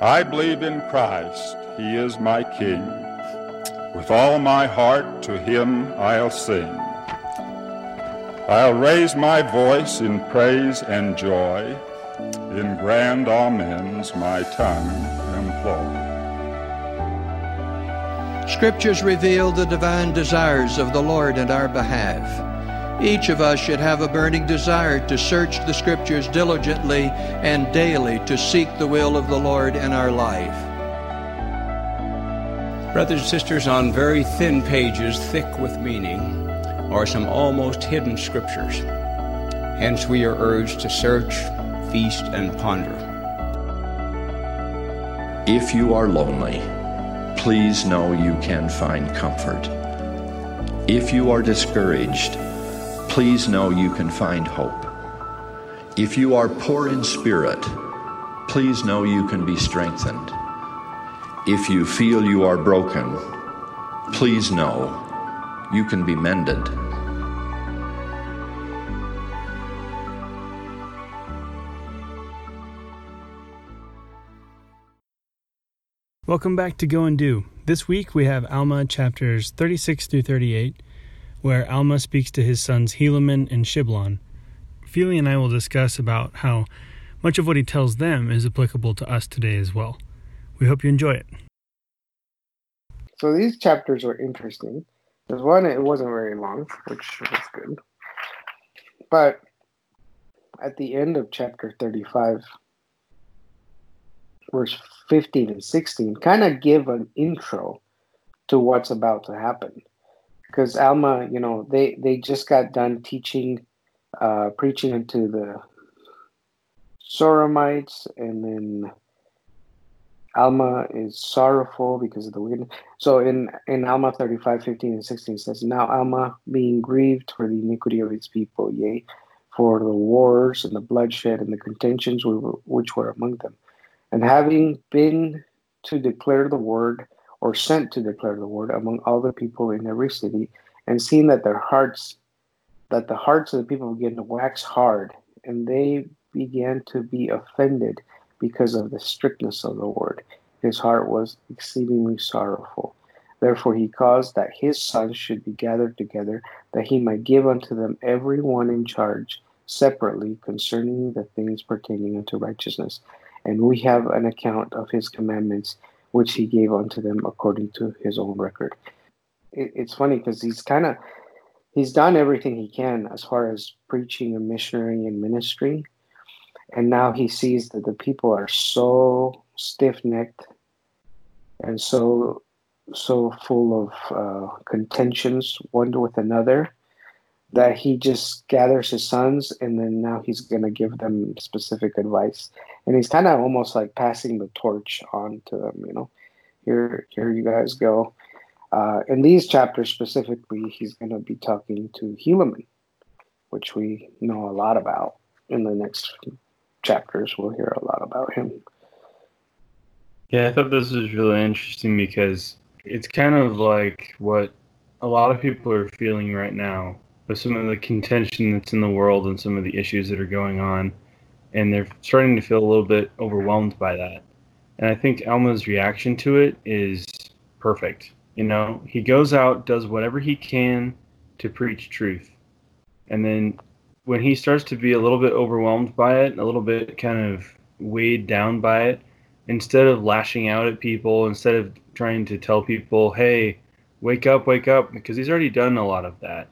I believe in Christ, He is my King. With all my heart to Him I'll sing. I'll raise my voice in praise and joy, in grand amens my tongue employ. Scriptures reveal the divine desires of the Lord in our behalf. Each of us should have a burning desire to search the Scriptures diligently and daily to seek the will of the Lord in our life. Brothers and sisters, on very thin pages, thick with meaning, are some almost hidden Scriptures. Hence, we are urged to search, feast, and ponder. If you are lonely, please know you can find comfort. If you are discouraged, please know you can find hope. If you are poor in spirit, please know you can be strengthened. If you feel you are broken, please know you can be mended. Welcome back to Go and Do. This week we have Alma chapters 36 through 38 where Alma speaks to his sons Helaman and Shiblon. Feely and I will discuss about how much of what he tells them is applicable to us today as well. We hope you enjoy it. So these chapters were interesting. There's one, it wasn't very long, which was good. But at the end of chapter 35, verse 15 and 16, kind of give an intro to what's about to happen because Alma, you know, they they just got done teaching, uh, preaching to the Zoramites, and then Alma is sorrowful because of the wind. So in in Alma 35, 15, and 16 says, Now Alma being grieved for the iniquity of his people, yea, for the wars and the bloodshed and the contentions which were among them, and having been to declare the word or sent to declare the word among all the people in every city, and seeing that their hearts, that the hearts of the people began to wax hard, and they began to be offended because of the strictness of the word. His heart was exceedingly sorrowful. Therefore he caused that his sons should be gathered together, that he might give unto them every one in charge separately concerning the things pertaining unto righteousness. And we have an account of his commandments which he gave unto them according to his own record. It, it's funny because he's kind of he's done everything he can as far as preaching and missionary and ministry, and now he sees that the people are so stiff-necked and so so full of uh, contentions one with another that he just gathers his sons and then now he's going to give them specific advice. And he's kind of almost like passing the torch on to them you know? Here here you guys go. Uh, in these chapters specifically he's going to be talking to helaman which we know a lot about. In the next chapters we'll hear a lot about him. Yeah i thought this was really interesting because it's kind of like what a lot of people are feeling right now some of the contention that's in the world and some of the issues that are going on, and they're starting to feel a little bit overwhelmed by that. And I think Alma's reaction to it is perfect. You know, he goes out, does whatever he can to preach truth. And then when he starts to be a little bit overwhelmed by it, a little bit kind of weighed down by it, instead of lashing out at people, instead of trying to tell people, hey, wake up, wake up, because he's already done a lot of that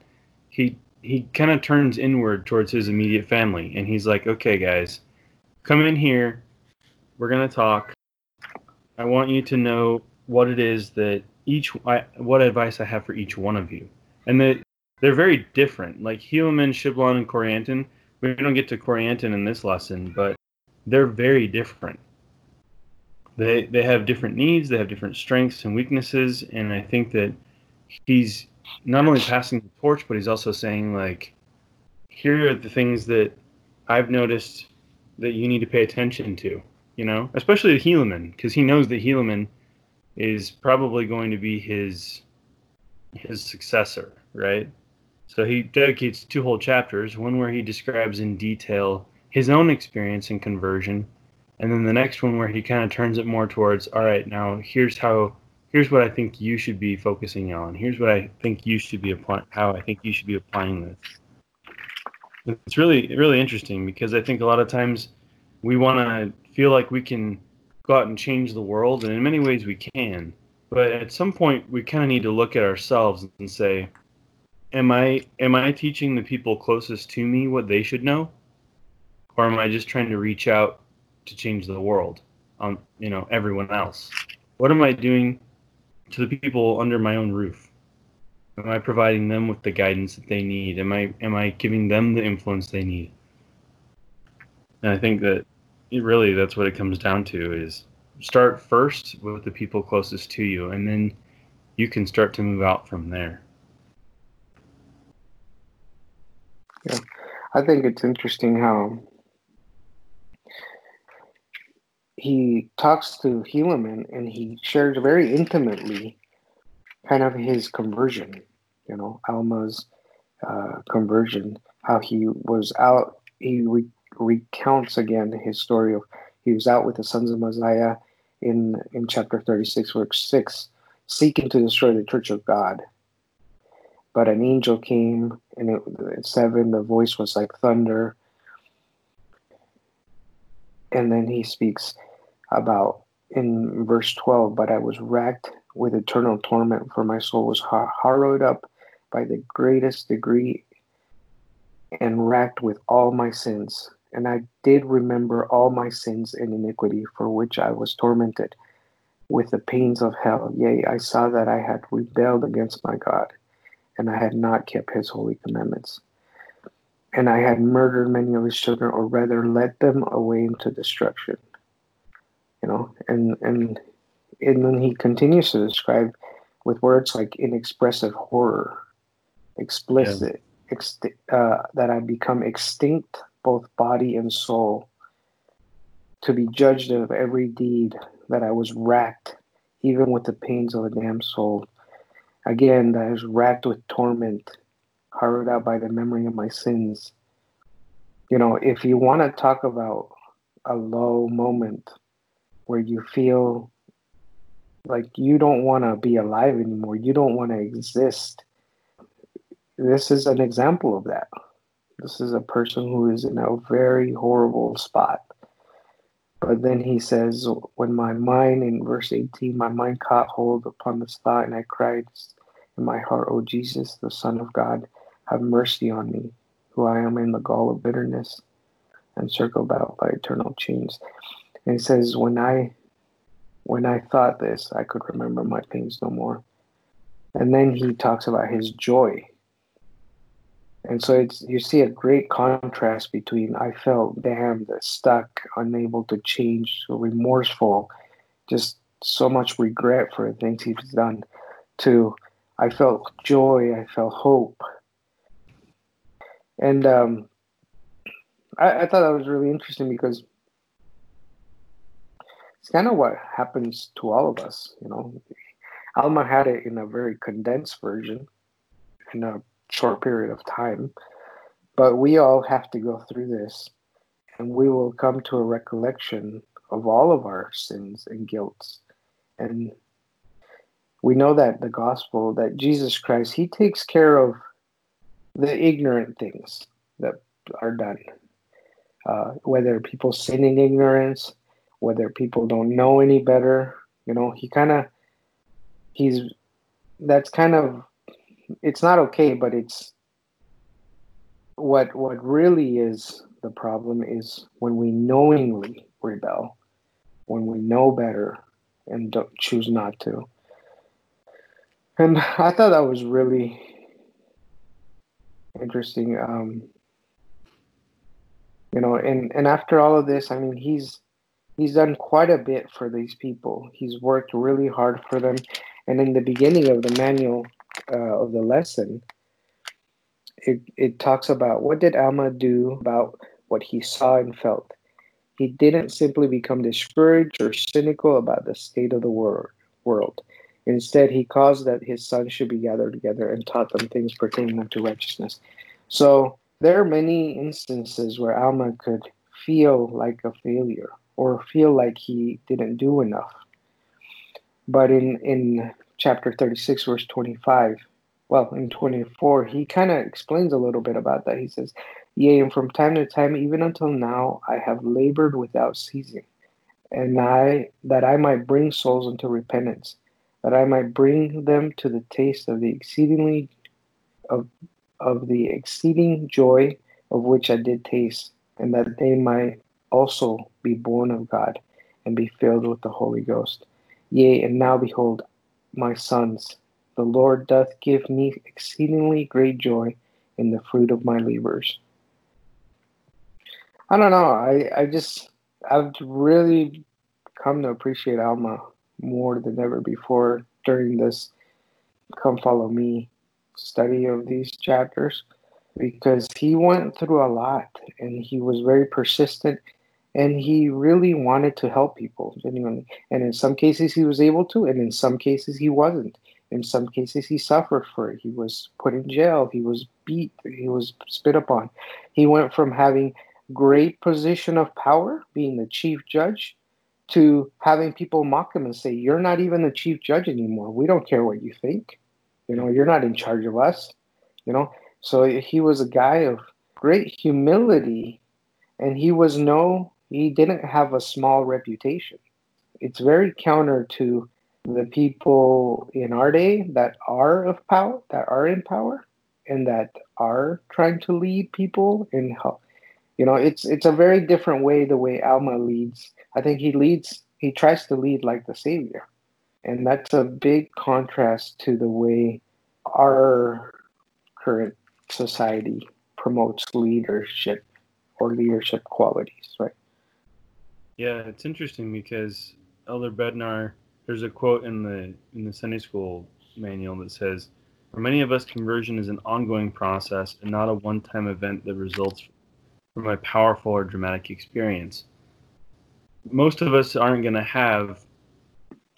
he he kind of turns inward towards his immediate family and he's like okay guys come in here. We're going to talk. I want you to know what it is that each I, what advice i have for each one of you. And that they're very different. Like helaman shiblon and corianton we don't get to corianton in this lesson but they're very different. They they have different needs they have different strengths and weaknesses and i think that he's not only passing the torch, but he's also saying like, here are the things that I've noticed that you need to pay attention to. You know, especially to Helaman, because he knows that Helaman is probably going to be his his successor, right? So he dedicates two whole chapters, one where he describes in detail his own experience in conversion, and then the next one where he kind of turns it more towards, all right, now here's how, here's what I think you should be focusing on. Here's what I think you should be applying, how I think you should be applying this. It's really, really interesting because I think a lot of times we want to feel like we can go out and change the world, and in many ways we can. But at some point, we kind of need to look at ourselves and say, "Am I am I teaching the people closest to me what they should know, or am I just trying to reach out to change the world on you know everyone else? What am I doing to the people under my own roof? Am I providing them with the guidance that they need? Am I am I giving them the influence they need? And I think that it really that's what it comes down to is start first with the people closest to you and then you can start to move out from there. Yeah. I think it's interesting how he talks to Helaman and he shares very intimately kind of his conversion, you know, Alma's uh, conversion, how he was out, he re- recounts again his story of he was out with the sons of Mosiah in, in chapter 36, verse 6, seeking to destroy the church of God. But an angel came, and it, 7, the voice was like thunder. And then he speaks about in verse 12, but I was racked with eternal torment, for my soul was harrowed up by the greatest degree and racked with all my sins. And I did remember all my sins and iniquity for which I was tormented with the pains of hell. Yea, I saw that I had rebelled against my God, and I had not kept his holy commandments. And I had murdered many of his children, or rather led them away into destruction. You know, and and and then he continues to describe with words like inexpressive horror, explicit, yeah. ext- uh, that I become extinct both body and soul, to be judged of every deed that I was racked, even with the pains of a damned soul. Again, that I was racked with torment, harrowed out by the memory of my sins. You know, if you want to talk about a low moment where you feel like you don't want to be alive anymore, you don't want to exist. This is an example of that. This is a person who is in a very horrible spot. But then he says, When my mind, in verse 18, my mind caught hold upon this thought, and I cried in my heart, O Jesus, the Son of God, have mercy on me, who I am in the gall of bitterness and circled about by eternal chains. And he says, When I when I thought this, I could remember my things no more. And then he talks about his joy. And so it's you see a great contrast between I felt damned, stuck, unable to change, remorseful, just so much regret for the things he's done, to I felt joy, I felt hope. And um, I, I thought that was really interesting because it's kind of what happens to all of us, you know. Alma had it in a very condensed version, in a short period of time, but we all have to go through this, and we will come to a recollection of all of our sins and guilts. And we know that the gospel, that Jesus Christ, He takes care of the ignorant things that are done. Uh, whether people sin in ignorance, whether people don't know any better. You know, he kind of he's that's kind of it's not okay, but it's what what really is the problem is when we knowingly rebel, when we know better and don't choose not to. And I thought that was really interesting. Um, you know, and and after all of this, I mean, he's he's done quite a bit for these people. He's worked really hard for them. And in the beginning of the manual uh, of the lesson, it, it talks about what did Alma do about what he saw and felt. He didn't simply become discouraged or cynical about the state of the world. world. Instead, he caused that his sons should be gathered together and taught them things pertaining unto righteousness. So there are many instances where Alma could feel like a failure or feel like he didn't do enough. But in, in chapter 36, verse 25, well, in 24, he kind of explains a little bit about that. He says, Yea, and from time to time, even until now, I have labored without ceasing, and I that I might bring souls into repentance, that I might bring them to the taste of the exceedingly of of the exceeding joy of which I did taste, and that they might also be born of God and be filled with the Holy Ghost. Yea, and now behold, my sons, the Lord doth give me exceedingly great joy in the fruit of my labors. I don't know. I, I just, I've really come to appreciate Alma more than ever before during this Come Follow Me study of these chapters because he went through a lot and he was very persistent and he really wanted to help people genuinely. And in some cases he was able to, and in some cases he wasn't. In some cases he suffered for it. He was put in jail. He was beat. He was spit upon. He went from having great position of power, being the chief judge, to having people mock him and say, "You're not even the chief judge anymore. We don't care what you think. You know, you're not in charge of us." You know, so he was a guy of great humility, and he was no he didn't have a small reputation. It's very counter to the people in our day that are of power, that are in power, and that are trying to lead people in help. You know, it's it's a very different way the way Alma leads. I think he leads he tries to lead like the savior. And that's a big contrast to the way our current society promotes leadership or leadership qualities, right? Yeah, it's interesting because Elder Bednar, there's a quote in the in the Sunday school manual that says, "For many of us, conversion is an ongoing process and not a one-time event that results from a powerful or dramatic experience." Most of us aren't going to have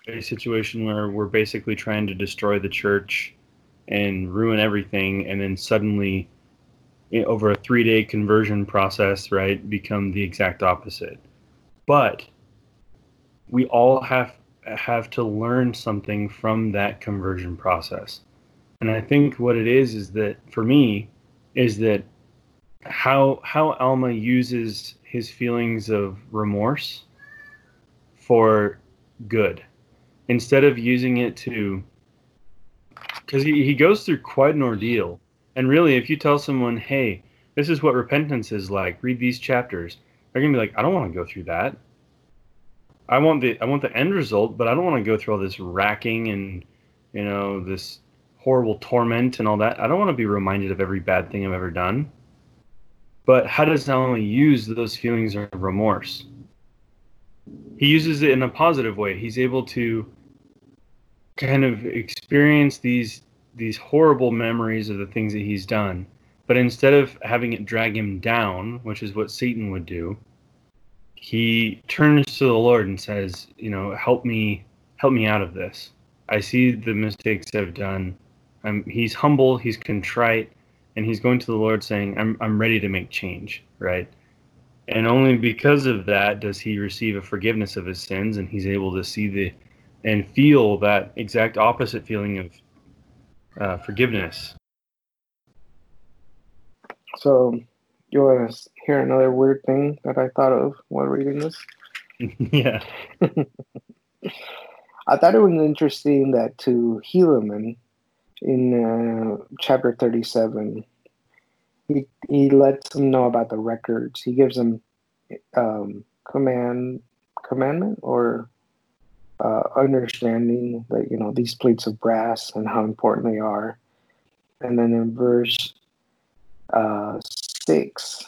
a situation where we're basically trying to destroy the church and ruin everything, and then suddenly, over a three-day conversion process, right, become the exact opposite but we all have have to learn something from that conversion process. And I think what it is is that for me is that how how Alma uses his feelings of remorse for good. Instead of using it to because he, he goes through quite an ordeal. And really if you tell someone hey this is what repentance is like. Read these chapters they're gonna be like, I don't want to go through that. I want the I want the end result, but I don't want to go through all this racking and you know this horrible torment and all that. I don't want to be reminded of every bad thing I've ever done. But how does Alma use those feelings of remorse? He uses it in a positive way. He's able to kind of experience these these horrible memories of the things that he's done but instead of having it drag him down, which is what Satan would do, he turns to the Lord and says, "You know, help me, help me out of this. I see the mistakes I've done. I'm, he's humble, he's contrite, and he's going to the Lord saying, "I'm I'm ready to make change." Right? And only because of that does he receive a forgiveness of his sins, and he's able to see the and feel that exact opposite feeling of uh, forgiveness so, you want to hear another weird thing that I thought of while reading this? yeah. I thought it was interesting that to Helaman in uh, chapter 37, he, he lets him know about the records. He gives him um, command commandment or uh, understanding that you know these plates of brass and how important they are. And then in verse uh, 6,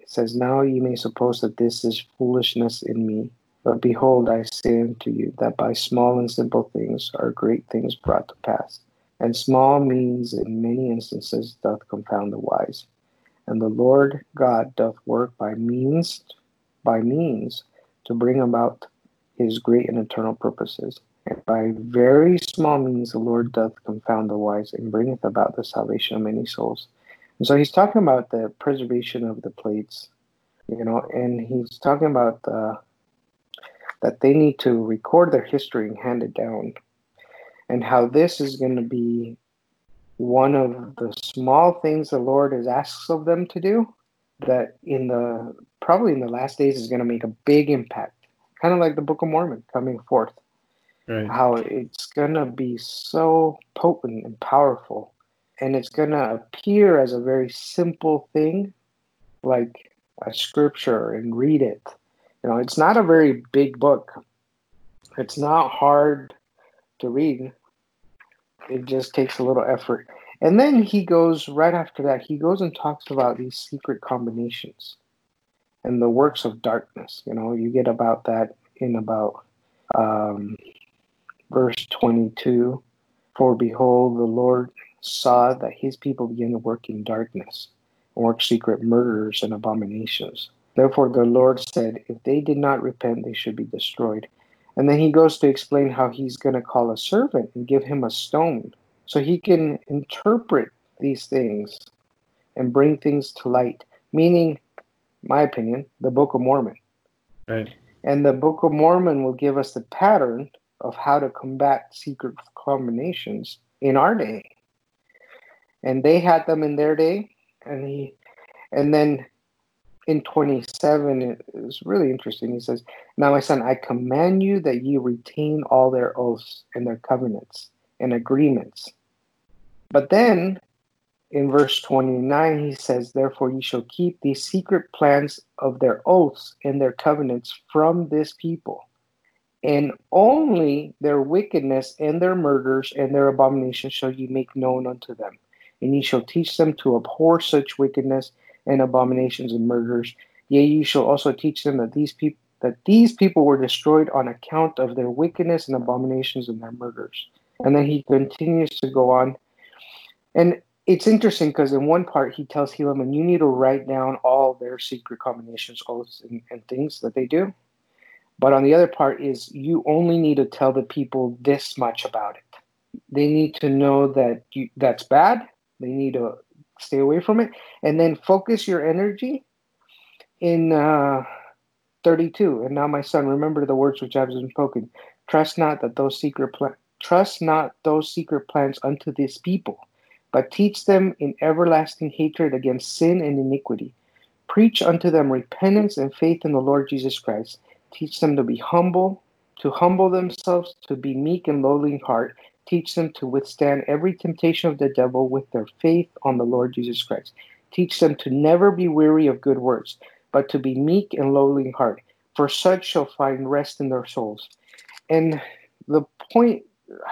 it says, Now you may suppose that this is foolishness in me. But behold, I say unto you that by small and simple things are great things brought to pass. And small means in many instances doth confound the wise. And the Lord God doth work by means by means to bring about his great and eternal purposes. And by very small means the Lord doth confound the wise and bringeth about the salvation of many souls. And so he's talking about the preservation of the plates, you know, and he's talking about the that they need to record their history and hand it down, and how this is going to be one of the small things the Lord has asked of them to do that in the probably in the last days is going to make a big impact. Kind of like the book of mormon coming forth. Right. how it's going to be so potent and powerful and it's going to appear as a very simple thing like a scripture and read it. You know it's not a very big book. It's not hard to read. It just takes a little effort. And then he goes right after that, he goes and talks about these secret combinations and the works of darkness. You know, you get about that in about um, verse 22 For behold, the Lord saw that his people began to work in darkness and work secret murders and abominations. Therefore, the Lord said, If they did not repent, they should be destroyed. And then he goes to explain how he's going to call a servant and give him a stone so he can interpret these things and bring things to light, meaning, my opinion, the Book of Mormon. Right. And the Book of Mormon will give us the pattern of how to combat secret combinations in our day. And they had them in their day, and he, and then in 27, it was really interesting. He says, Now, my son, I command you that you retain all their oaths and their covenants and agreements. But then in verse 29, he says, Therefore ye shall keep these secret plans of their oaths and their covenants from this people. And only their wickedness and their murders and their abominations shall ye make known unto them. And ye shall teach them to abhor such wickedness and abominations and murders. Yea, ye shall also teach them that these people that these people were destroyed on account of their wickedness and abominations and their murders. And then he continues to go on. And it's interesting because in one part he tells Helaman, you need to write down all their secret combinations, oaths, and, and things that they do. But on the other part is you only need to tell the people this much about it. They need to know that you, that's bad. They need to stay away from it, and then focus your energy in uh, 32. And now, my son, remember the words which I have spoken. Trust not that those secret pla- trust not those secret plans unto this people but teach them in everlasting hatred against sin and iniquity. Preach unto them repentance and faith in the Lord Jesus Christ. Teach them to be humble, to humble themselves, to be meek and lowly in heart. Teach them to withstand every temptation of the devil with their faith on the Lord Jesus Christ. Teach them to never be weary of good works, but to be meek and lowly in heart, for such shall find rest in their souls. And the point,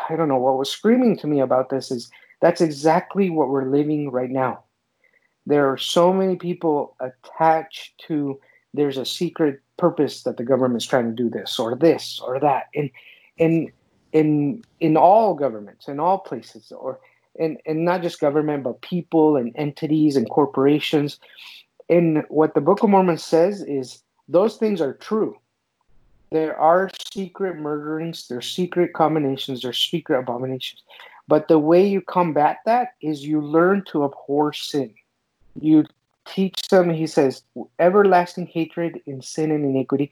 I don't know, what was screaming to me about this is that's exactly what we're living right now. There are so many people attached to there's a secret purpose that the government's trying to do this or this or that. And in in in all governments, in all places, or and, and not just government, but people and entities and corporations. And what the Book of Mormon says is those things are true. There are secret murderings, there's secret combinations, there's secret abominations. But the way you combat that is you learn to abhor sin. You teach them, he says, everlasting hatred in sin and iniquity.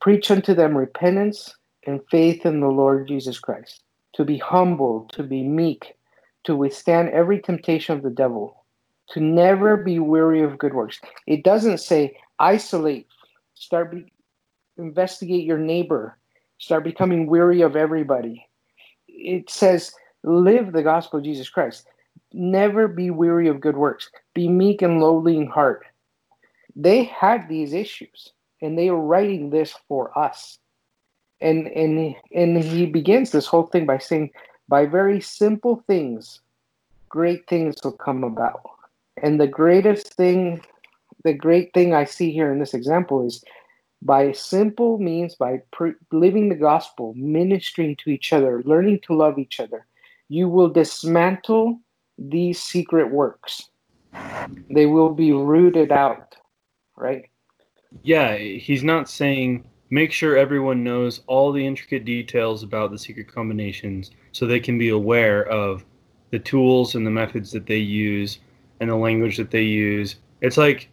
Preach unto them repentance and faith in the Lord Jesus Christ. To be humble, to be meek, to withstand every temptation of the devil, to never be weary of good works. It doesn't say isolate, start be, investigate your neighbor, start becoming weary of everybody. It says Live the gospel of Jesus Christ. Never be weary of good works. Be meek and lowly in heart. They had these issues, and they were writing this for us. And and and he begins this whole thing by saying, by very simple things, great things will come about. And the greatest thing, the great thing I see here in this example is by simple means, by pre- living the gospel, ministering to each other, learning to love each other, you will dismantle these secret works. They will be rooted out, right? Yeah, he's not saying make sure everyone knows all the intricate details about the secret combinations so they can be aware of the tools and the methods that they use and the language that they use. It's like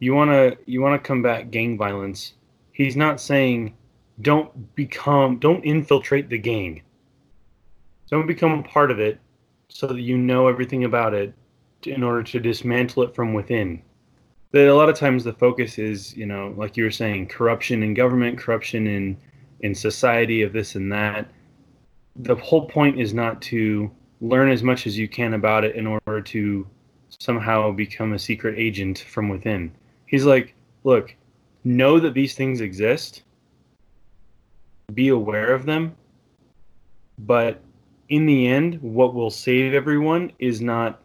you want to you want to combat gang violence. He's not saying don't become don't infiltrate the gang. Don't become a part of it so that you know everything about it in order to dismantle it from within. That a lot of times the focus is, you know, like you were saying, corruption in government, corruption in in society of this and that. The whole point is not to learn as much as you can about it in order to somehow become a secret agent from within. He's like, look, know that these things exist, be aware of them, but in the end, what will save everyone is not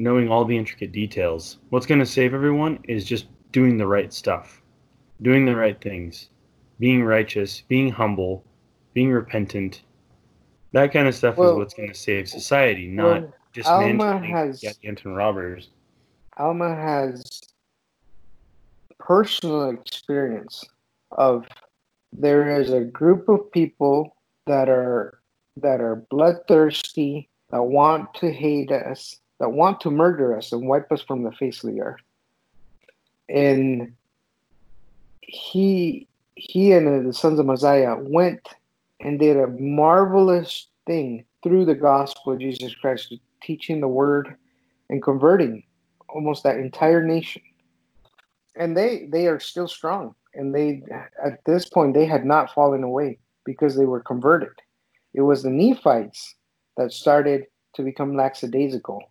knowing all the intricate details. What's going to save everyone is just doing the right stuff, doing the right things, being righteous, being humble, being repentant. That kind of stuff well, is what's going to save society, not well, dismantling has, Anton robbers. Alma has personal experience of there is a group of people that are that are bloodthirsty, that want to hate us, that want to murder us and wipe us from the face of the earth. And he he and the sons of Mosiah went and did a marvelous thing through the gospel of Jesus Christ, teaching the word and converting almost that entire nation. And they they are still strong. And they at this point they had not fallen away because they were converted. It was the Nephites that started to become lackadaisical,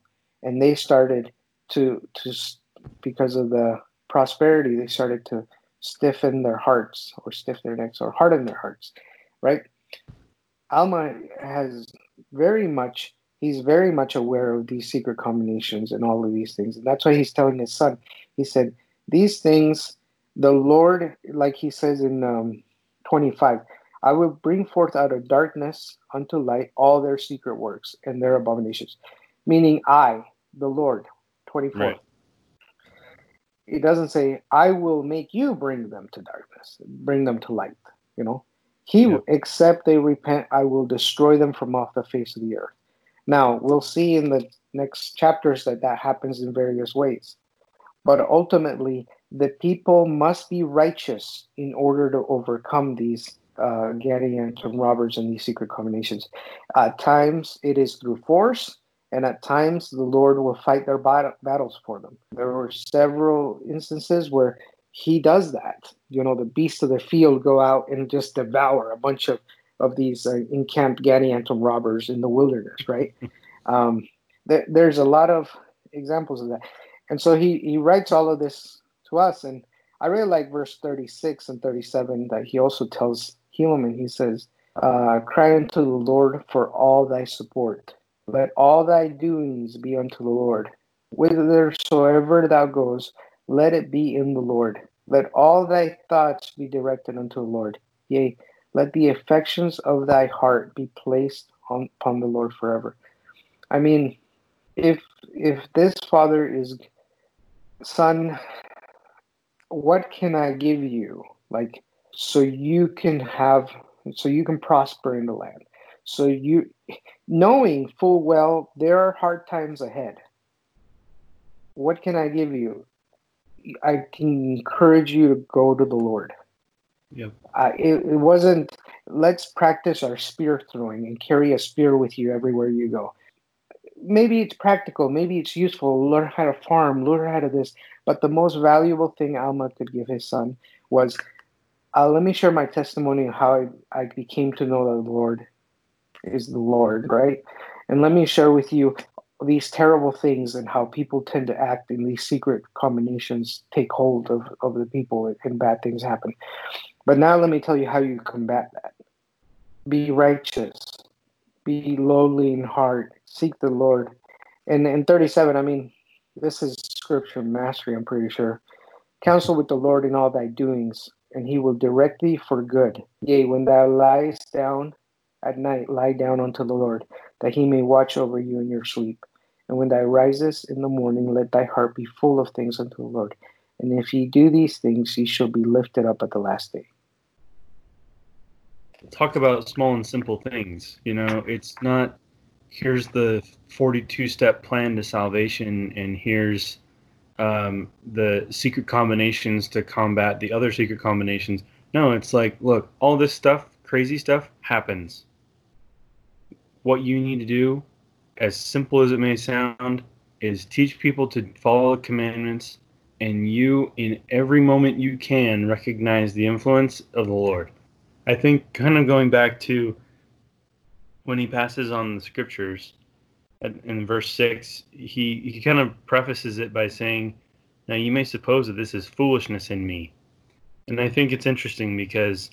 and they started to to because of the prosperity, they started to stiffen their hearts or stiff their necks or harden their hearts, right? Alma has very much he's very much aware of these secret combinations and all of these things. And that's why he's telling his son, he said, These things, the Lord, like he says in um, 25, I will bring forth out of darkness unto light all their secret works and their abominations. Meaning, I, the Lord. 24. Right. It doesn't say, I will make you bring them to darkness, bring them to light. You know, He, yeah. except they repent, I will destroy them from off the face of the earth. Now, we'll see in the next chapters that that happens in various ways. But ultimately, the people must be righteous in order to overcome these uh, robbers and these secret combinations. At times it is through force, and at times the Lord will fight their battles for them. There were several instances where he does that. You know, the beasts of the field go out and just devour a bunch of of these uh, encamped Gadianton robbers in the wilderness, right? um, there, there's a lot of examples of that. And so he, he writes all of this to us. And I really like verse 36 and 37 that he also tells Helaman, he says, uh, Cry unto the Lord for all thy support. Let all thy doings be unto the Lord. Whithersoever thou goes, let it be in the Lord. Let all thy thoughts be directed unto the Lord. Yea, let the affections of thy heart be placed on, upon the Lord forever. I mean, if if this father is son, what can I give you? Like so you can have so you can prosper in the land so you knowing full well there are hard times ahead. What can i give you? I can encourage you to go to the lord. Yep. Uh, it, it wasn't let's practice our spear throwing and carry a spear with you everywhere you go. Maybe it's practical maybe it's useful learn how to farm learn how to this but the most valuable thing alma could give his son was uh, let me share my testimony of how I, I became to know the Lord is the Lord, right? And let me share with you these terrible things and how people tend to act in these secret combinations take hold of, of the people and bad things happen. But now let me tell you how you combat that. Be righteous, be lowly in heart, seek the Lord. And in 37, I mean, this is scripture mastery, I'm pretty sure. Counsel with the Lord in all thy doings and he will direct thee for good. Yea, when thou liest down at night, lie down unto the Lord, that he may watch over you in your sleep. And when thou risest in the morning, let thy heart be full of things unto the Lord. And if ye do these things, ye shall be lifted up at the last day. Talk about small and simple things. You know, it's not here's the 42 step plan to salvation, and here's um, the secret combinations to combat the other secret combinations. No, it's like, look, all this stuff, crazy stuff, happens. What you need to do, as simple as it may sound, is teach people to follow the commandments, and you, in every moment you can, recognize the influence of the Lord. I think, kind of going back to when he passes on the scriptures in verse 6, he, he kind of prefaces it by saying, Now you may suppose that this is foolishness in me and I think it's interesting because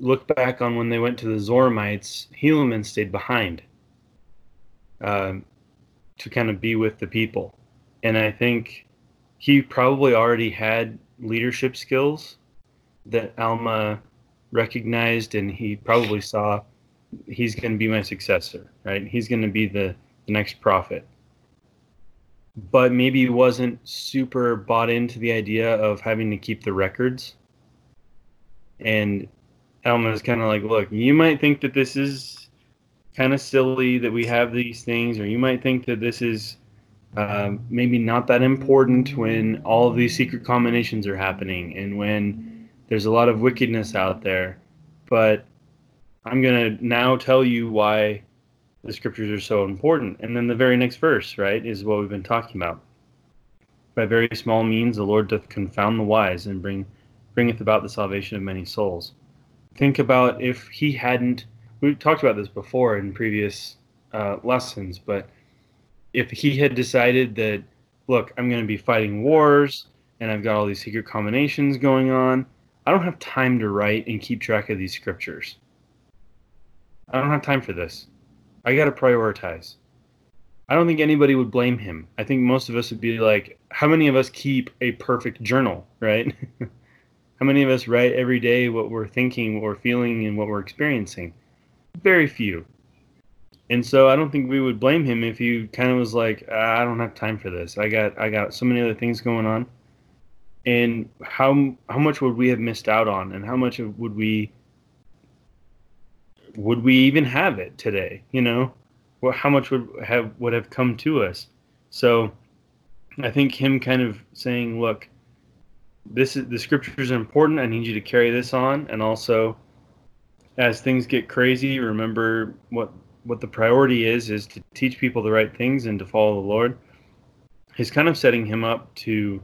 look back on when they went to the Zoramites, Helaman stayed behind um, to kind of be with the people. And I think he probably already had leadership skills that Alma recognized, and he probably saw he's going to be my successor, right? He's going to be the, the next prophet. But maybe he wasn't super bought into the idea of having to keep the records and Alma is kind of like, look, you might think that this is kind of silly that we have these things, or you might think that this is um, maybe not that important when all of these secret combinations are happening and when there's a lot of wickedness out there. But I'm going to now tell you why the scriptures are so important. And then the very next verse, right, is what we've been talking about. By very small means, the Lord doth confound the wise and bring bringeth about the salvation of many souls. Think about if he hadn't, we talked about this before in previous uh, lessons, but if he had decided that, look, I'm going to be fighting wars and I've got all these secret combinations going on, I don't have time to write and keep track of these scriptures. I don't have time for this. I got to prioritize. I don't think anybody would blame him. I think most of us would be like, how many of us keep a perfect journal, right? How many of us write every day what we're thinking, what we're feeling, and what we're experiencing? Very few. And so I don't think we would blame him if he kind of was like, ah, I don't have time for this. I got I got so many other things going on. And how how much would we have missed out on, and how much would we would we even have it today? You know, well, how much would have would have come to us? So I think him kind of saying, look, this is the scriptures are important. I need you to carry this on, and also, as things get crazy, remember what what the priority is is to teach people the right things and to follow the Lord. He's kind of setting him up to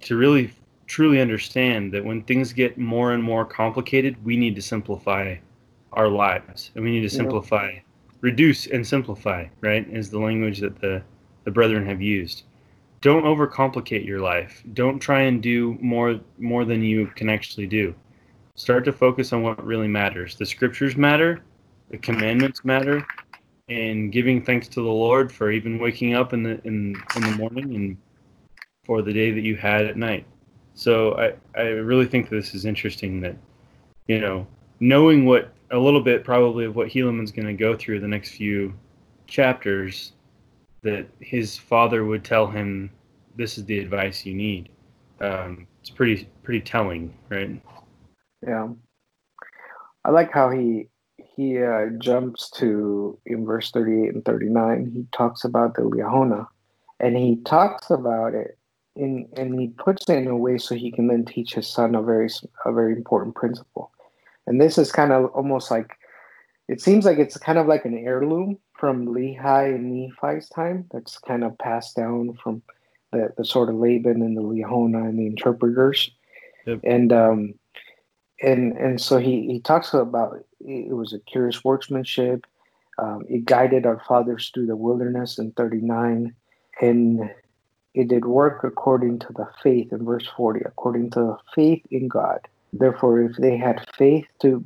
to really truly understand that when things get more and more complicated, we need to simplify our lives, and we need to simplify, yeah. reduce, and simplify. Right, is the language that the the brethren have used don't overcomplicate your life. Don't try and do more more than you can actually do. Start to focus on what really matters. The scriptures matter, the commandments matter, and giving thanks to the Lord for even waking up in the in in the morning and for the day that you had at night. So I I really think this is interesting that you know knowing what a little bit probably of what Helaman's going to go through the next few chapters that his father would tell him, "This is the advice you need." Um, it's pretty pretty telling, right? Yeah, I like how he he uh, jumps to in verse thirty eight and thirty nine. He talks about the Liahona, and he talks about it in and he puts it in a way so he can then teach his son a very a very important principle. And this is kind of almost like it seems like it's kind of like an heirloom from Lehi and Nephi's time that's kind of passed down from the, the sword of Laban and the Liahona and the interpreters. Yep. And um and and so he, he talks about it was a curious workmanship. Um, it guided our fathers through the wilderness in 39 and it did work according to the faith in verse 40 according to the faith in god therefore if they had faith to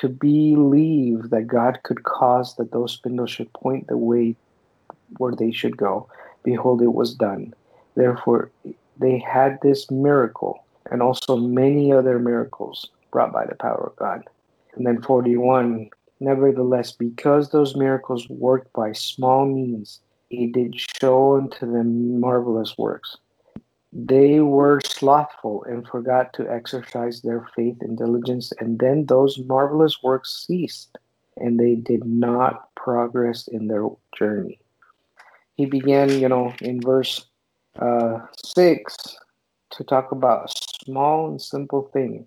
to believe that God could cause that those spindles should point the way where they should go. Behold, it was done. Therefore, they had this miracle and also many other miracles brought by the power of God. And then 41, nevertheless, because those miracles worked by small means, he did show unto them marvelous works. They were slothful and forgot to exercise their faith and diligence, and then those marvelous works ceased, and they did not progress in their journey. He began, you know, in verse uh, 6 to talk about a small and simple thing.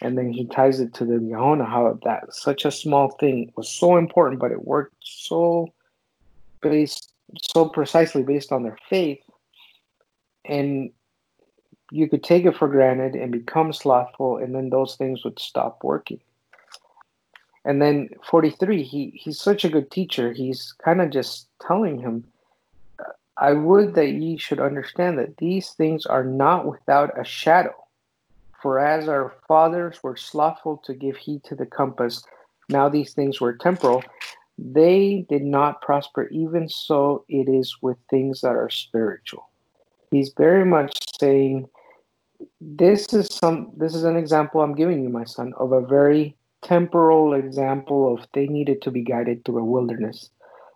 and then he ties it to the Liahona, how that such a small thing was so important, but it worked so based so precisely based on their faith, and you could take it for granted and become slothful, and then those things would stop working. And then 43, he, he's such a good teacher. He's kind of just telling him, I would that ye should understand that these things are not without a shadow. For as our fathers were slothful to give heed to the compass, now these things were temporal, they did not prosper. Even so, it is with things that are spiritual. He's very much saying, this is some this is an example I'm giving you, my son, of a very temporal example of they needed to be guided through a wilderness.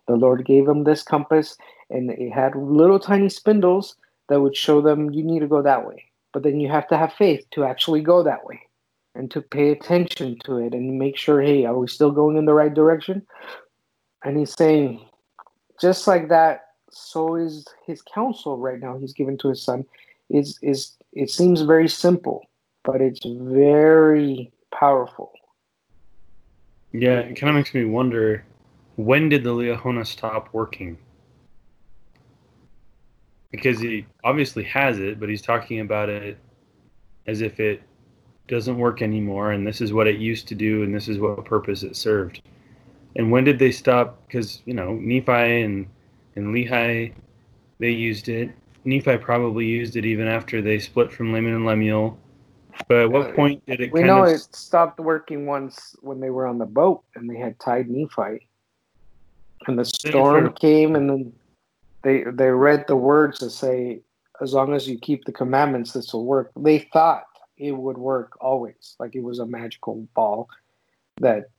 The Lord gave them this compass, and it had little tiny spindles that would show them you need to go that way. But then you have to have faith to actually go that way and to pay attention to it and make sure, hey, are we still going in the right direction? And he's saying, just like that, so is his counsel right now he's given to his son. Is is it seems very simple, but it's very powerful. Yeah, it kind of makes me wonder when did the Liahona stop working? Because he obviously has it, but he's talking about it as if it doesn't work anymore, and this is what it used to do, and this is what purpose it served. And when did they stop? Because you know Nephi and and Lehi, they used it. Nephi probably used it even after they split from Laman and Lemuel. But at what uh, point did it? We know of... it stopped working once when they were on the boat and they had tied Nephi, and the storm came, and then they they read the words that say, "As long as you keep the commandments, this will work." They thought it would work always, like it was a magical ball that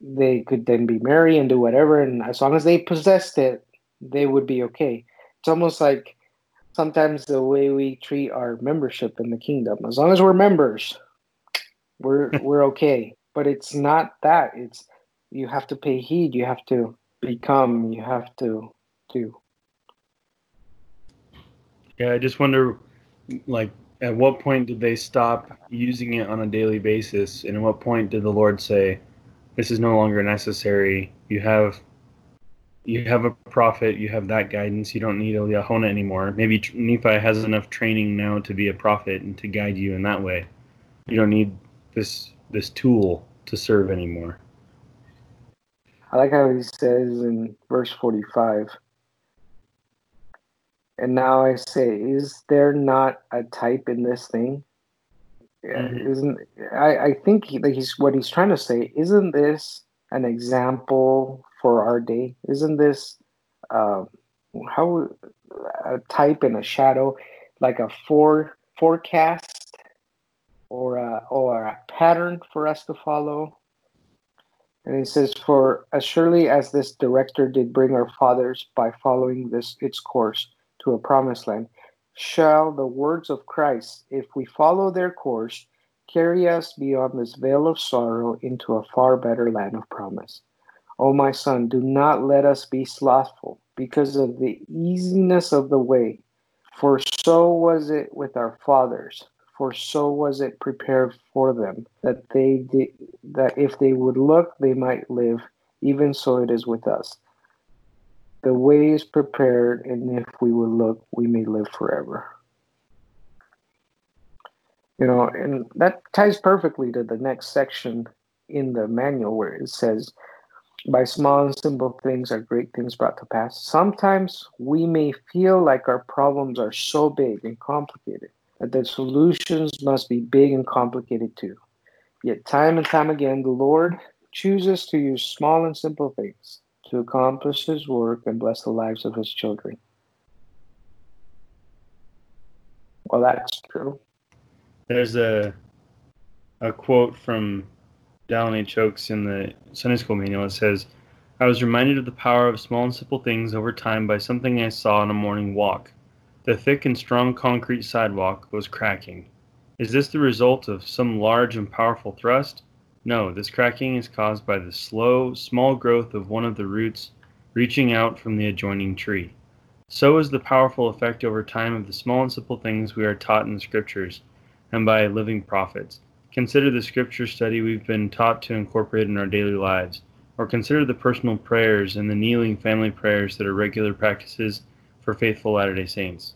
they could then be married and do whatever, and as long as they possessed it, they would be okay. It's almost like sometimes the way we treat our membership in the kingdom. As long as we're members, we're we're okay. But it's not that. It's you have to pay heed. You have to become. You have to do. Yeah, I just wonder, like, at what point did they stop using it on a daily basis, and at what point did the Lord say, "This is no longer necessary. You have you have a prophet, you have that guidance. You don't need a Liahona anymore. Maybe Nephi has enough training now to be a prophet and to guide you in that way. You don't need this this tool to serve anymore. I like how he says in verse 45 and now I say, is there not a type in this thing? Mm-hmm. Isn't I, I think he, he's what he's trying to say. Isn't this an example for our day? Isn't this uh, how a type and a shadow, like a for, forecast or a, or a pattern for us to follow? And he says, For as surely as this director did bring our fathers by following this its course to a promised land, shall the words of Christ, if we follow their course, carry us beyond this veil of sorrow into a far better land of promise. O my son, do not let us be slothful because of the easiness of the way. For so was it with our fathers, for so was it prepared for them, that they did, that if they would look, they might live. Even so it is with us. The way is prepared, and if we would look, we may live forever. You know, and that ties perfectly to the next section in the manual where it says, by small and simple things are great things brought to pass. Sometimes we may feel like our problems are so big and complicated that the solutions must be big and complicated too. Yet, time and time again, the Lord chooses to use small and simple things to accomplish His work and bless the lives of His children. Well, that's true. There's a a quote from Dallin H. Oaks in the Sunday School manual. It says, I was reminded of the power of small and simple things over time by something I saw on a morning walk. The thick and strong concrete sidewalk was cracking. Is this the result of some large and powerful thrust? No, this cracking is caused by the slow, small growth of one of the roots reaching out from the adjoining tree. So is the powerful effect over time of the small and simple things we are taught in the scriptures and by living prophets consider the scripture study we've been taught to incorporate in our daily lives, or consider the personal prayers and the kneeling family prayers that are regular practices for faithful Latter day Saints.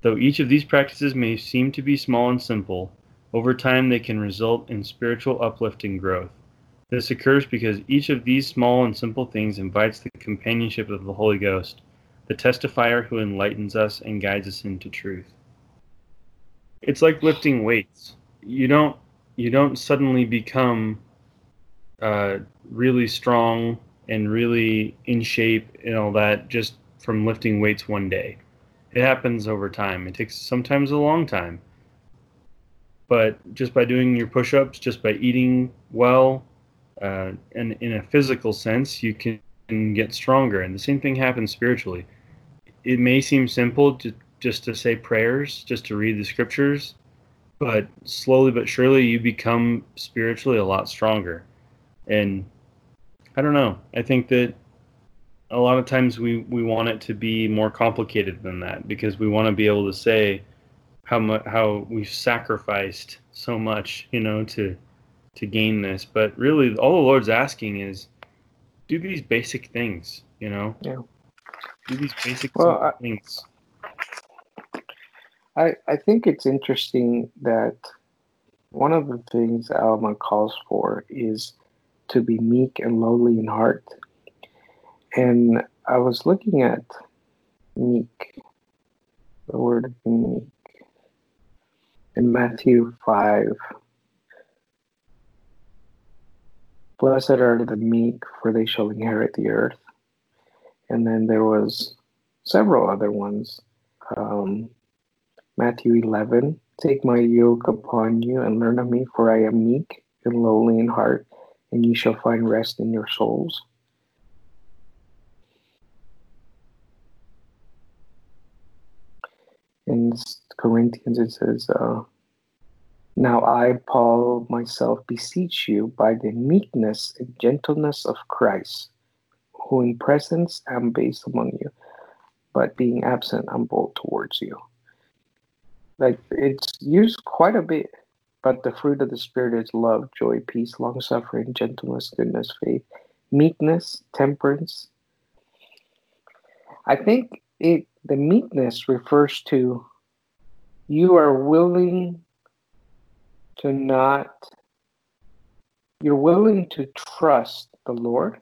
Though each of these practices may seem to be small and simple, over time they can result in spiritual uplift and growth. This occurs because each of these small and simple things invites the companionship of the Holy Ghost, the testifier who enlightens us and guides us into truth. It's like lifting weights. You don't you don't suddenly become uh, really strong and really in shape and all that just from lifting weights one day. It happens over time. It takes sometimes a long time. But just by doing your push ups, just by eating well, uh, and in a physical sense, you can get stronger. And the same thing happens spiritually. It may seem simple to, just to say prayers, just to read the scriptures, but slowly but surely you become spiritually a lot stronger. And I don't know. I think that a lot of times we, we want it to be more complicated than that because we want to be able to say how much how we've sacrificed so much, you know, to to gain this. But really, all the Lord's asking is do these basic things, you know? Yeah. Do these basic well, I, things. I, I think it's interesting that one of the things Alma calls for is to be meek and lowly in heart. And I was looking at meek, the word meek, in Matthew 5 Blessed are the meek, for they shall inherit the earth. And then there was several other ones. Um, Matthew 11, Take my yoke upon you and learn of me, for I am meek and lowly in heart, and you shall find rest in your souls. In Corinthians, it says, uh, now I, Paul, myself beseech you by the meekness and gentleness of Christ, who in presence am base among you, but being absent am bold towards you. Like it's used quite a bit, but the fruit of the Spirit is love, joy, peace, long suffering, gentleness, goodness, faith, meekness, temperance. I think it the meekness refers to you are willing to not, you're willing to trust the Lord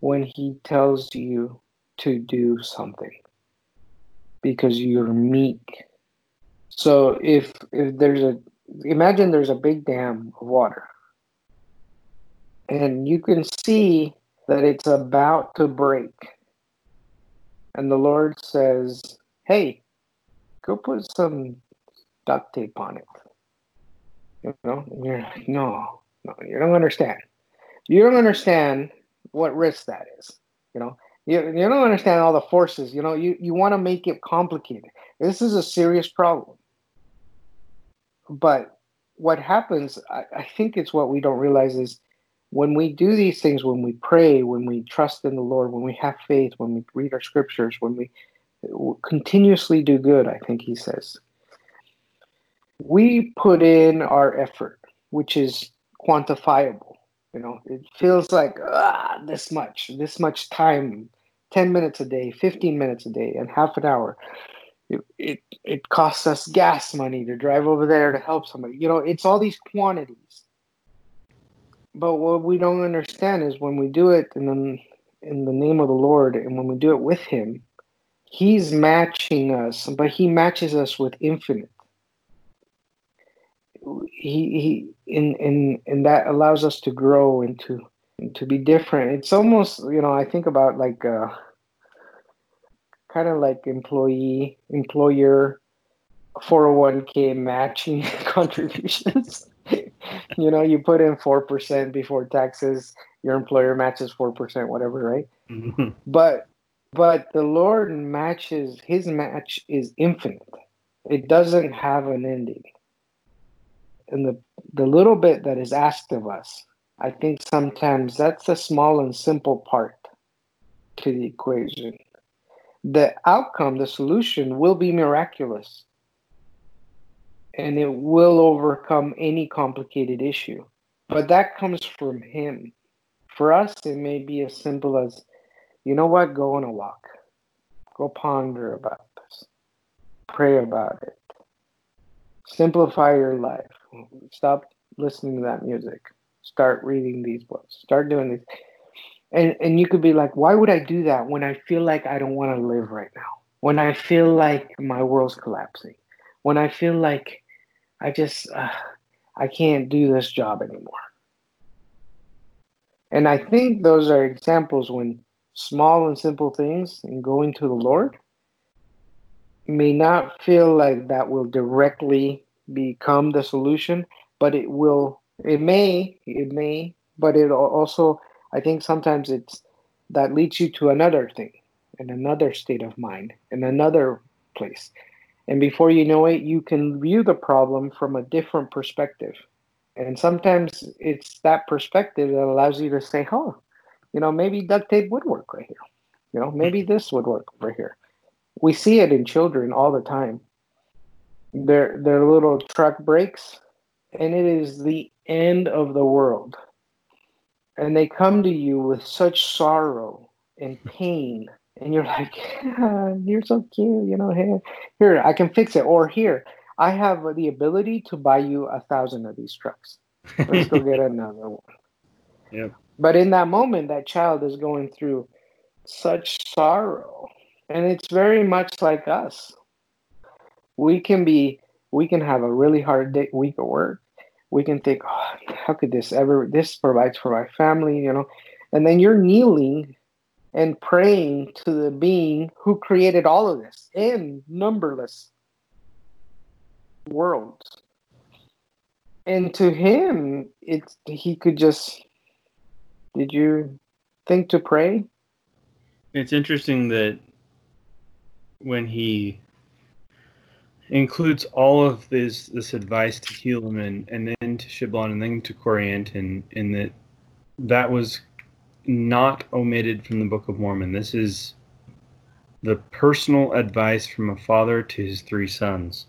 when He tells you to do something because you're meek. So if if there's a imagine there's a big dam of water and you can see that it's about to break. And the Lord says, Hey, go put some duct tape on it. You know, you're like, no, no, you don't understand. You don't understand what risk that is. You know, you, you don't understand all the forces. You know, you, you want to make it complicated. This is a serious problem. But what happens, I, I think it's what we don't realize is when we do these things, when we pray, when we trust in the Lord, when we have faith, when we read our scriptures, when we continuously do good, I think he says, we put in our effort, which is quantifiable. You know, it feels like ah, this much, this much time, 10 minutes a day, 15 minutes a day, and half an hour. It, it, costs us gas money to drive over there to help somebody. You know, it's all these quantities. But what we don't understand is when we do it in the, in the name of the Lord and when we do it with Him, He's matching us, but He matches us with infinite he he in in and that allows us to grow and to to be different it's almost you know i think about like uh kind of like employee employer 401k matching contributions you know you put in 4% before taxes your employer matches 4% whatever right mm-hmm. but but the lord matches his match is infinite it doesn't have an ending and the the little bit that is asked of us, I think sometimes that's the small and simple part to the equation. The outcome, the solution will be miraculous. and it will overcome any complicated issue. But that comes from Him. For us, it may be as simple as, you know what, go on a walk, go ponder about this, pray about it, simplify your life, stop listening to that music, start reading these books, start doing these. And, and you could be like, why would I do that when I feel like I don't want to live right now? When I feel like my world's collapsing? When I feel like I just, uh, I can't do this job anymore? And I think those are examples when small and simple things and going to the Lord may not feel like that will directly become the solution, but it will, it may, it may, but it also, I think sometimes it's that leads you to another thing and another state of mind and another place. And before you know it, you can view the problem from a different perspective. And sometimes it's that perspective that allows you to say, oh, you know, maybe duct tape would work right here. You know, maybe this would work over here. We see it in children all the time. Their their little truck breaks, and it is the end of the world. And they come to you with such sorrow and pain, and you're like, "You're so cute, you know. Here, here, I can fix it." Or here, I have the ability to buy you a thousand of these trucks. Let's go get another one. Yep. But in that moment, that child is going through such sorrow. And it's very much like us. We can be, we can have a really hard day, week of work. We can think, oh, how could this ever, this provides for my family, you know? And then you're kneeling and praying to the being who created all of this in numberless worlds. And to him, it's he could just did you think to pray? It's interesting that when he includes all of this this advice to Helaman and then to Shiblon and then to Corianton, and that that was not omitted from the Book of Mormon. This is the personal advice from a father to his three sons.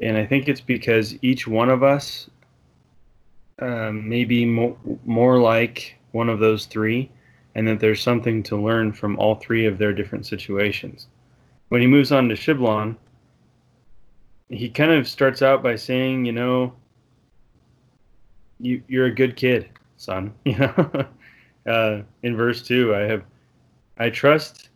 And I think it's because each one of us um, maybe mo- more like one of those three, and that there's something to learn from all three of their different situations. When he moves on to Shiblon, he kind of starts out by saying, you know, you, you're a good kid, son. You know, uh, in verse two, I have, I trust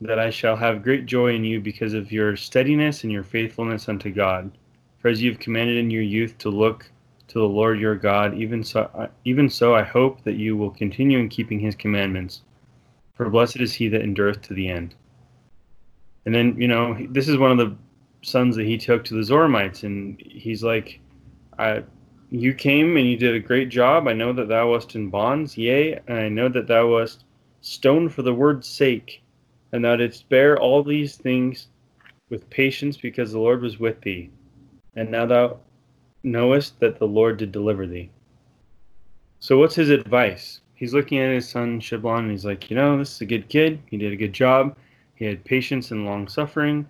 that I shall have great joy in you because of your steadiness and your faithfulness unto God. For as you have commanded in your youth to look to the Lord your God. Even so, even so, I hope that you will continue in keeping His commandments. For blessed is he that endureth to the end. And then, you know, this is one of the sons that he took to the Zoramites, and he's like, I, You came and you did a great job. I know that thou wast in bonds, yea, and I know that thou wast stoned for the word's sake, and thou didst bear all these things with patience because the Lord was with thee. And now thou knowest that the Lord did deliver thee. So, what's his advice? He's looking at his son Shiblon and he's like, You know, this is a good kid. He did a good job. He had patience and long suffering.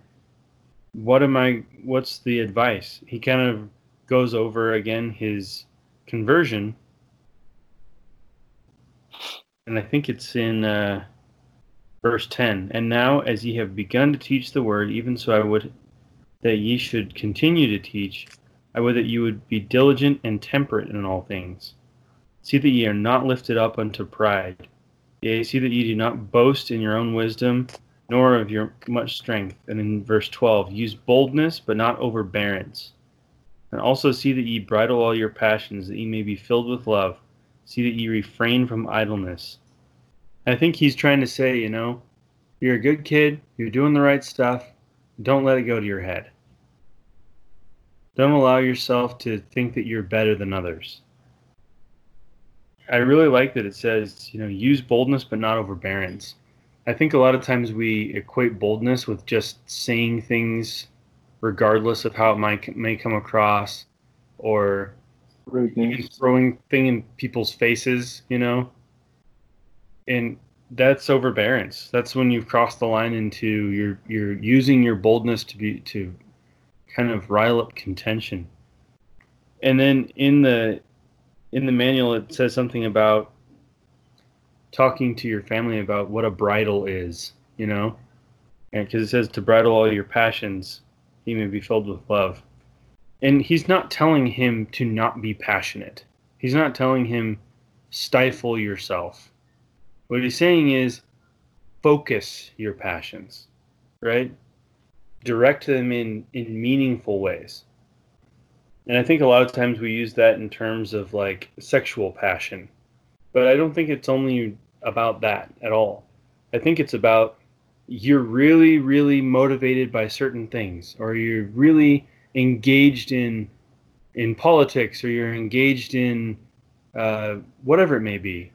What am I, what's the advice? He kind of goes over again his conversion. And I think it's in uh, verse 10. And now, as ye have begun to teach the word, even so I would that ye should continue to teach I would that you would be diligent and temperate in all things. See that ye are not lifted up unto pride. Yea, see that ye do not boast in your own wisdom, nor of your much strength. And in verse 12, use boldness, but not overbearance. And also see that ye bridle all your passions, that ye may be filled with love. See that ye refrain from idleness. I think he's trying to say, you know, you're a good kid, you're doing the right stuff, don't let it go to your head. Don't allow yourself to think that you're better than others. I really like that it says, you know, use boldness but not overbearance. I think a lot of times we equate boldness with just saying things regardless of how it might may come across or throwing thing in people's faces, you know. And that's overbearance. That's when you've crossed the line into you're you're using your boldness to be to kind of rile up contention. And then in the in the manual it says something about talking to your family about what a bridle is, you know? And because it says to bridle all your passions, he may be filled with love. And he's not telling him to not be passionate. He's not telling him stifle yourself. What he's saying is focus your passions, right? Direct them in in meaningful ways. And I think a lot of times we use that in terms of like sexual passion. But I don't think it's only about that at all. I think it's about you're really, really motivated by certain things, or you're really engaged in in politics, or you're engaged in uh, whatever it may be.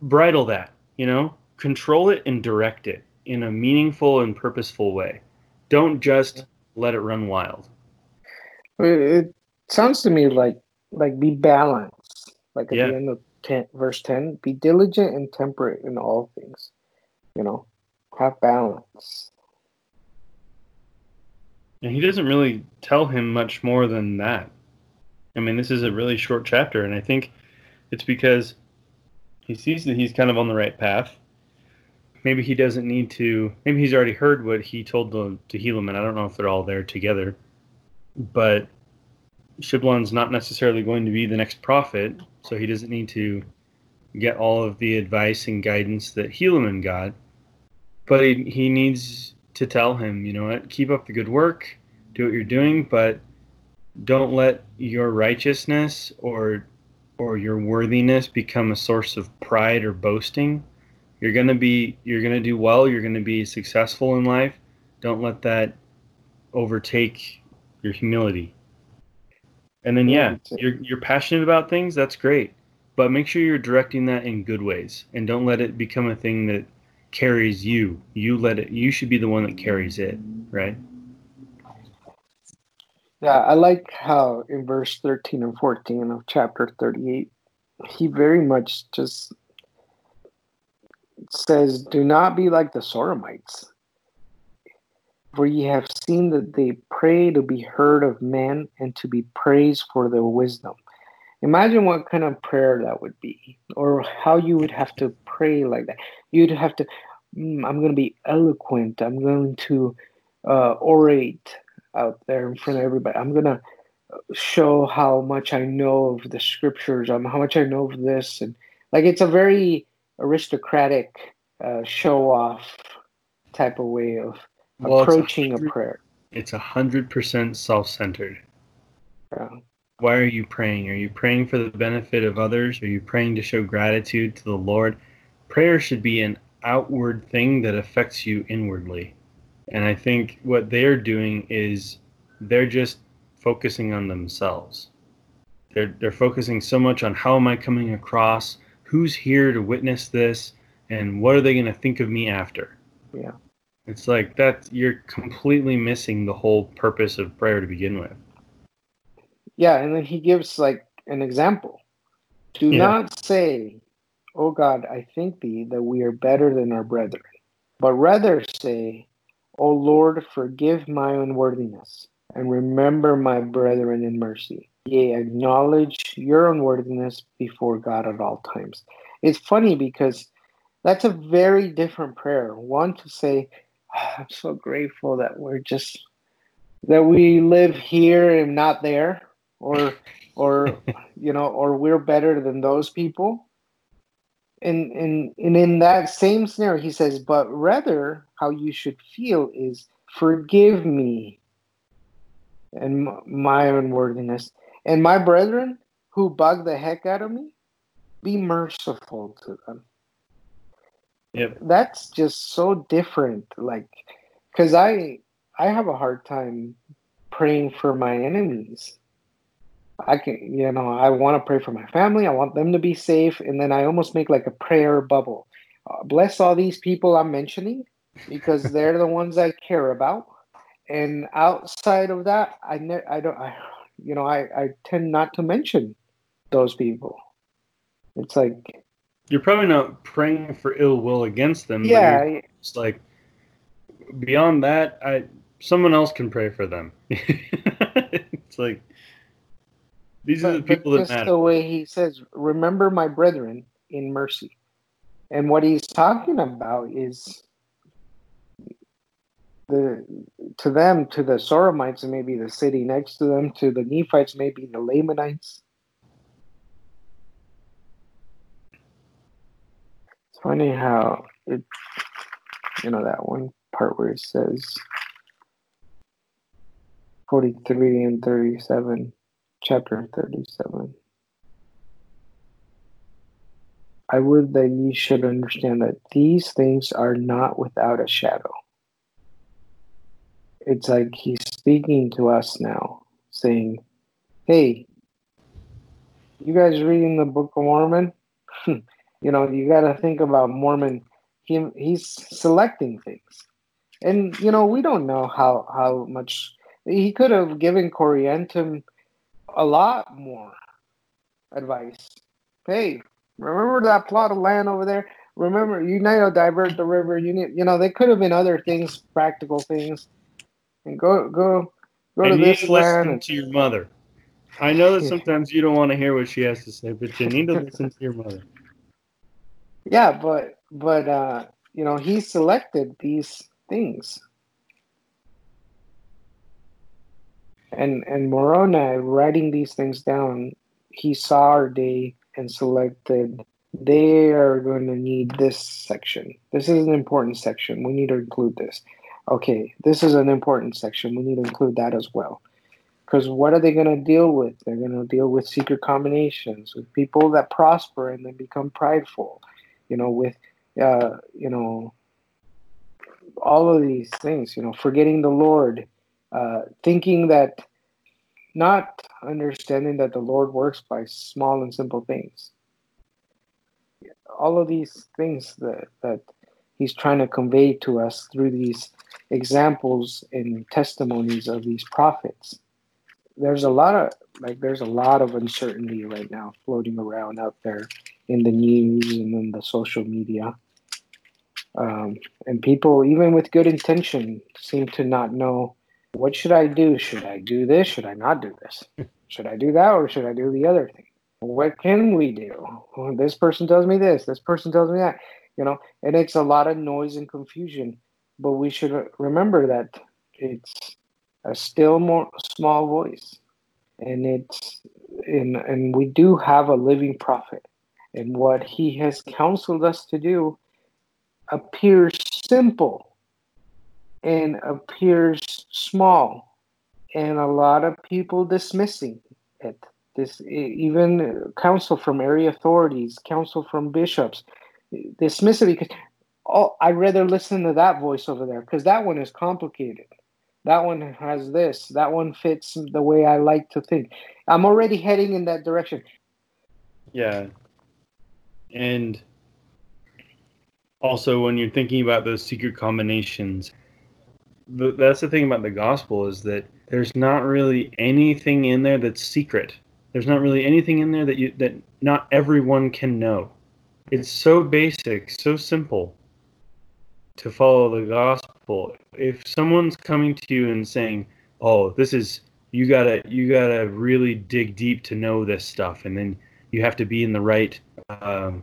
Bridle that, you know, control it and direct it in a meaningful and purposeful way. Don't just let it run wild. It sounds to me like like be balanced. Like at Yeah. the end of 10, verse ten, be diligent and temperate in all things. You know, have balance. And he doesn't really tell him much more than that. I mean, this is a really short chapter, and I think it's because he sees that he's kind of on the right path. Maybe he doesn't need to. Maybe he's already heard what he told the, to Helaman. I don't know if they're all there together, but Shiblon's not necessarily going to be the next prophet, so he doesn't need to get all of the advice and guidance that Helaman got. But he, he needs to tell him, you know what, keep up the good work, do what you're doing, but don't let your righteousness or or your worthiness become a source of pride or boasting. You're gonna be you're gonna do well, you're gonna be successful in life. Don't let that overtake your humility. And then yeah, you're you're passionate about things, that's great. But make sure you're directing that in good ways and don't let it become a thing that carries you. You let it you should be the one that carries it, right? Yeah, I like how in verse 13 and 14 of chapter 38, he very much just says, Do not be like the Zoramites, for ye have seen that they pray to be heard of men and to be praised for their wisdom. Imagine what kind of prayer that would be, or how you would have to pray like that. You'd have to, "Mm, I'm going to be eloquent, I'm going to uh, orate out there in front of everybody. I'm gonna show how much I know of the scriptures, um, how much I know of this, and like it's a very aristocratic uh, show off type of way of Well, approaching a prayer. It's a hundred percent self-centered. Yeah. Why are you praying? Are you praying for the benefit of others? Are you praying to show gratitude to the Lord? Prayer should be an outward thing that affects you inwardly. And I think what they're doing is they're just focusing on themselves. They're they're focusing so much on how am I coming across? Who's here to witness this? And what are they going to think of me after? Yeah. It's like that you're completely missing the whole purpose of prayer to begin with. Yeah, and then he gives like an example. Do Yeah. not say, "Oh God, I think thee that we are better than our brethren," but rather say, "O Lord, forgive my unworthiness and remember my brethren in mercy." Yea, acknowledge your unworthiness before God at all times. It's funny because that's a very different prayer. One to say, "Ah, "I'm so grateful that we're just that we live here and not there," or or you know or we're better than those people. And and and in that same scenario he says but rather how you should feel is forgive me. And my unworthiness and my brethren who bug the heck out of me be merciful to them Yep. that's just so different like because i i have a hard time praying for my enemies I can, you know, I want to pray for my family. I want them to be safe. And then I almost make like a prayer bubble. Uh, bless all these people I'm mentioning because they're the ones I care about. And outside of that, I, ne- I don't, I, you know, I, I tend not to mention those people. It's like, You're probably not praying for ill will against them. but yeah, you're like beyond that, I someone else can pray for them. it's like these are the people that just matter. the way he says, "Remember my brethren in mercy," and what he's talking about is the to them, to the Zoramites, maybe the city next to them, to the Nephites, maybe the Lamanites. Funny how it, you know, that one part where it says 43 and 37, chapter 37. I would that ye should understand that these things are not without a shadow. It's like he's speaking to us now, saying, Hey, you guys reading the Book of Mormon? you know, you got to think about Mormon. He, he's selecting things. And, you know, we don't know how, how much he could have given Corianton a lot more advice. Hey, remember that plot of land over there? Remember, you need to divert the river. You need, you know, they could have been other things, practical things, and go, go, go and to this land. And, to your mother. I know that sometimes you don't want to hear what she has to say, but you need to listen to your mother. Yeah, but but uh, you know, he selected these things. And and Moroni writing these things down, he saw our day and selected they are going to need this section. This is an important section. We need to include this. Okay, this is an important section. We need to include that as well. Because what are they going to deal with? They're going to deal with secret combinations, with people that prosper and then become prideful, you know, with, uh, you know, all of these things, you know, forgetting the Lord, uh, thinking that, not understanding that the Lord works by small and simple things. All of these things that, that he's trying to convey to us through these examples and testimonies of these prophets. There's a lot of like there's a lot of uncertainty right now floating around out there in the news and in the social media. Um, and people, even with good intention, seem to not know what should I do? Should I do this? Should I not do this? Should I do that or should I do the other thing? What can we do? Well, this person tells me this. This person tells me that. You know, and it's a lot of noise and confusion. But we should remember that it's a still more small voice, and it's and and we do have a living prophet, and what he has counseled us to do appears simple and appears small and a lot of people dismissing it. This even counsel from area authorities counsel from bishops dismiss it because oh i'd rather listen to that voice over there because that one is complicated. That one has this. That one fits the way i like to think. I'm already heading in that direction. Yeah. And also, when you're thinking about those secret combinations, th- that's the thing about the gospel is that there's not really anything in there that's secret. There's not really anything in there that you that not everyone can know. It's so basic, so simple to follow the gospel. If someone's coming to you and saying, "Oh, this is you gotta you gotta really dig deep to know this stuff," and then you have to be in the right um,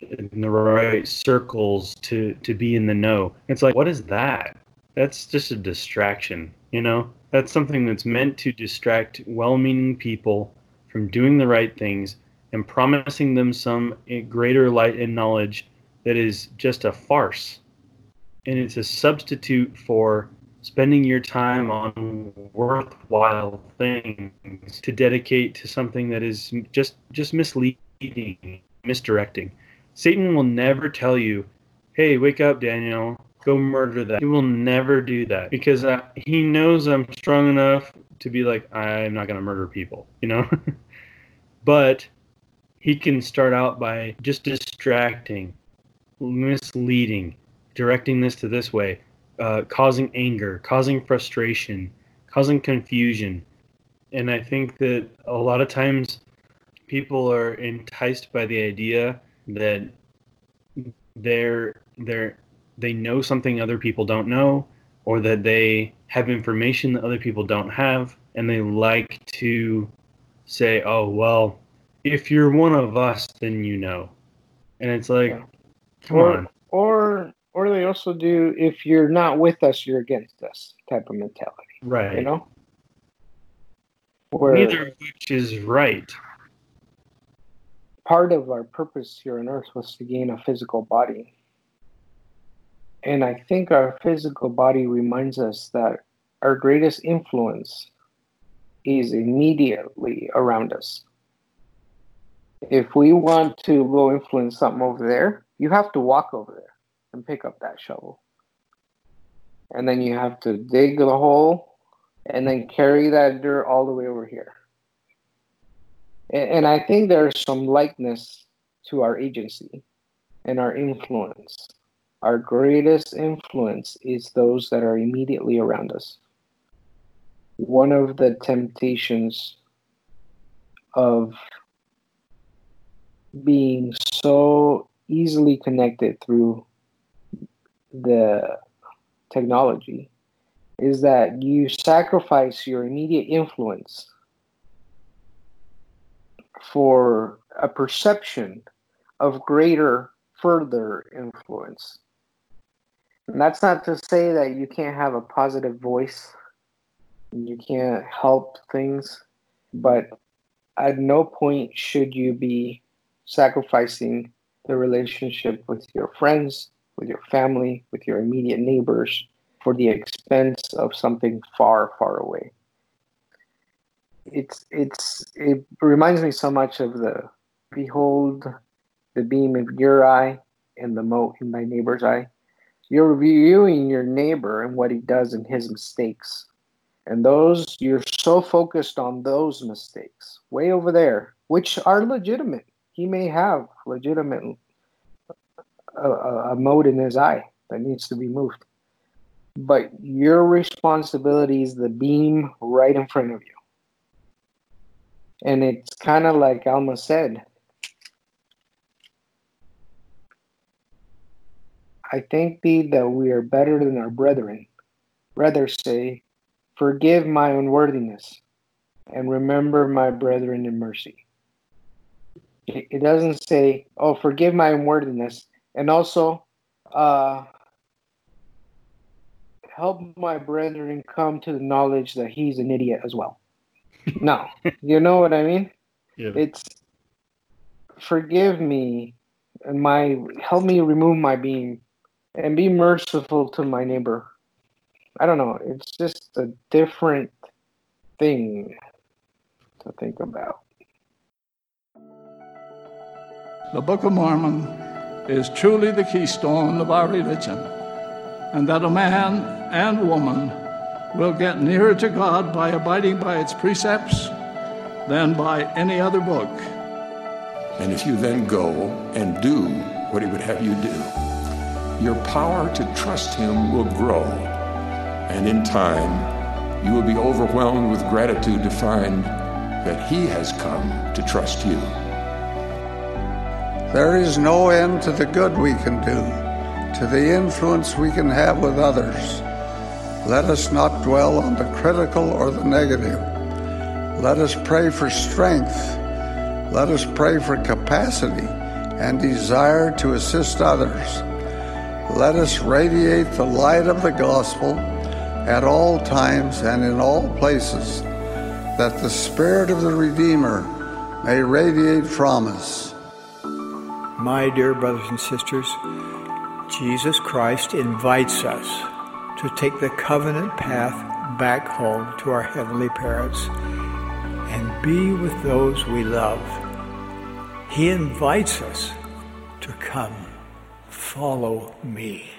in the right circles to to be in the know. It's like, what is that? That's just a distraction, you know. That's something that's meant to distract well-meaning people from doing the right things and promising them some greater light and knowledge that is just a farce. And it's a substitute for spending your time on worthwhile things to dedicate to something that is just just misleading, misdirecting. Satan will never tell you, "Hey, wake up, Daniel. Go murder that." He will never do that because uh, he knows I'm strong enough to be like, "I'm not going to murder people," you know. but he can start out by just distracting, misleading, directing this to this way, uh, causing anger, causing frustration, causing confusion. And I think that a lot of times people are enticed by the idea that they're they're they know something other people don't know or that they have information that other people don't have and they like to say, "Oh, well, if you're one of us, then you know." And it's like, yeah. come or, on. Or or they also do if you're not with us, you're against us type of mentality. Right. You know? Where Neither of which is right. Part of our purpose here on earth was to gain a physical body. And I think our physical body reminds us that our greatest influence is immediately around us. If we want to go influence something over there, you have to walk over there and pick up that shovel. And then you have to dig the hole and then carry that dirt all the way over here. And, and I think there's some likeness to our agency and our influence. Our greatest influence is those that are immediately around us one of the temptations of being so easily connected through the technology is that you sacrifice your immediate influence for a perception of greater further influence. And that's not to say that you can't have a positive voice you can't help things, but at no point should you be sacrificing the relationship with your friends, with your family, with your immediate neighbors for the expense of something far, far away. It's it's it reminds me so much of the behold the beam of your eye and the mote in thy neighbor's eye. You're viewing your neighbor and what he does and his mistakes and those, you're so focused on those mistakes way over there, which are legitimate. He may have legitimate a, a in his eye that needs to be moved. But your responsibility is the beam right in front of you. And it's kind of like Alma said. I thank thee that we are better than our brethren. Rather say, Forgive my unworthiness and remember my brethren in mercy. It doesn't say, oh, forgive my unworthiness and also uh, help my brethren come to the knowledge that he's an idiot as well. no, you know what I mean? Yeah. It's forgive me and my help me remove my beam and be merciful to my neighbor I don't know. It's just a different thing to think about. The Book of Mormon is truly the keystone of our religion, and that a man and woman will get nearer to God by abiding by its precepts than by any other book. And if you then go and do what He would have you do, your power to trust Him will grow and in time, you will be overwhelmed with gratitude to find that He has come to trust you. There is no end to the good we can do, to the influence we can have with others. Let us not dwell on the critical or the negative. Let us pray for strength. Let us pray for capacity and desire to assist others. Let us radiate the light of the gospel at all times and in all places, that the Spirit of the Redeemer may radiate from us. My dear brothers and sisters, Jesus Christ invites us to take the covenant path back home to our heavenly parents and be with those we love. He invites us to come, follow me.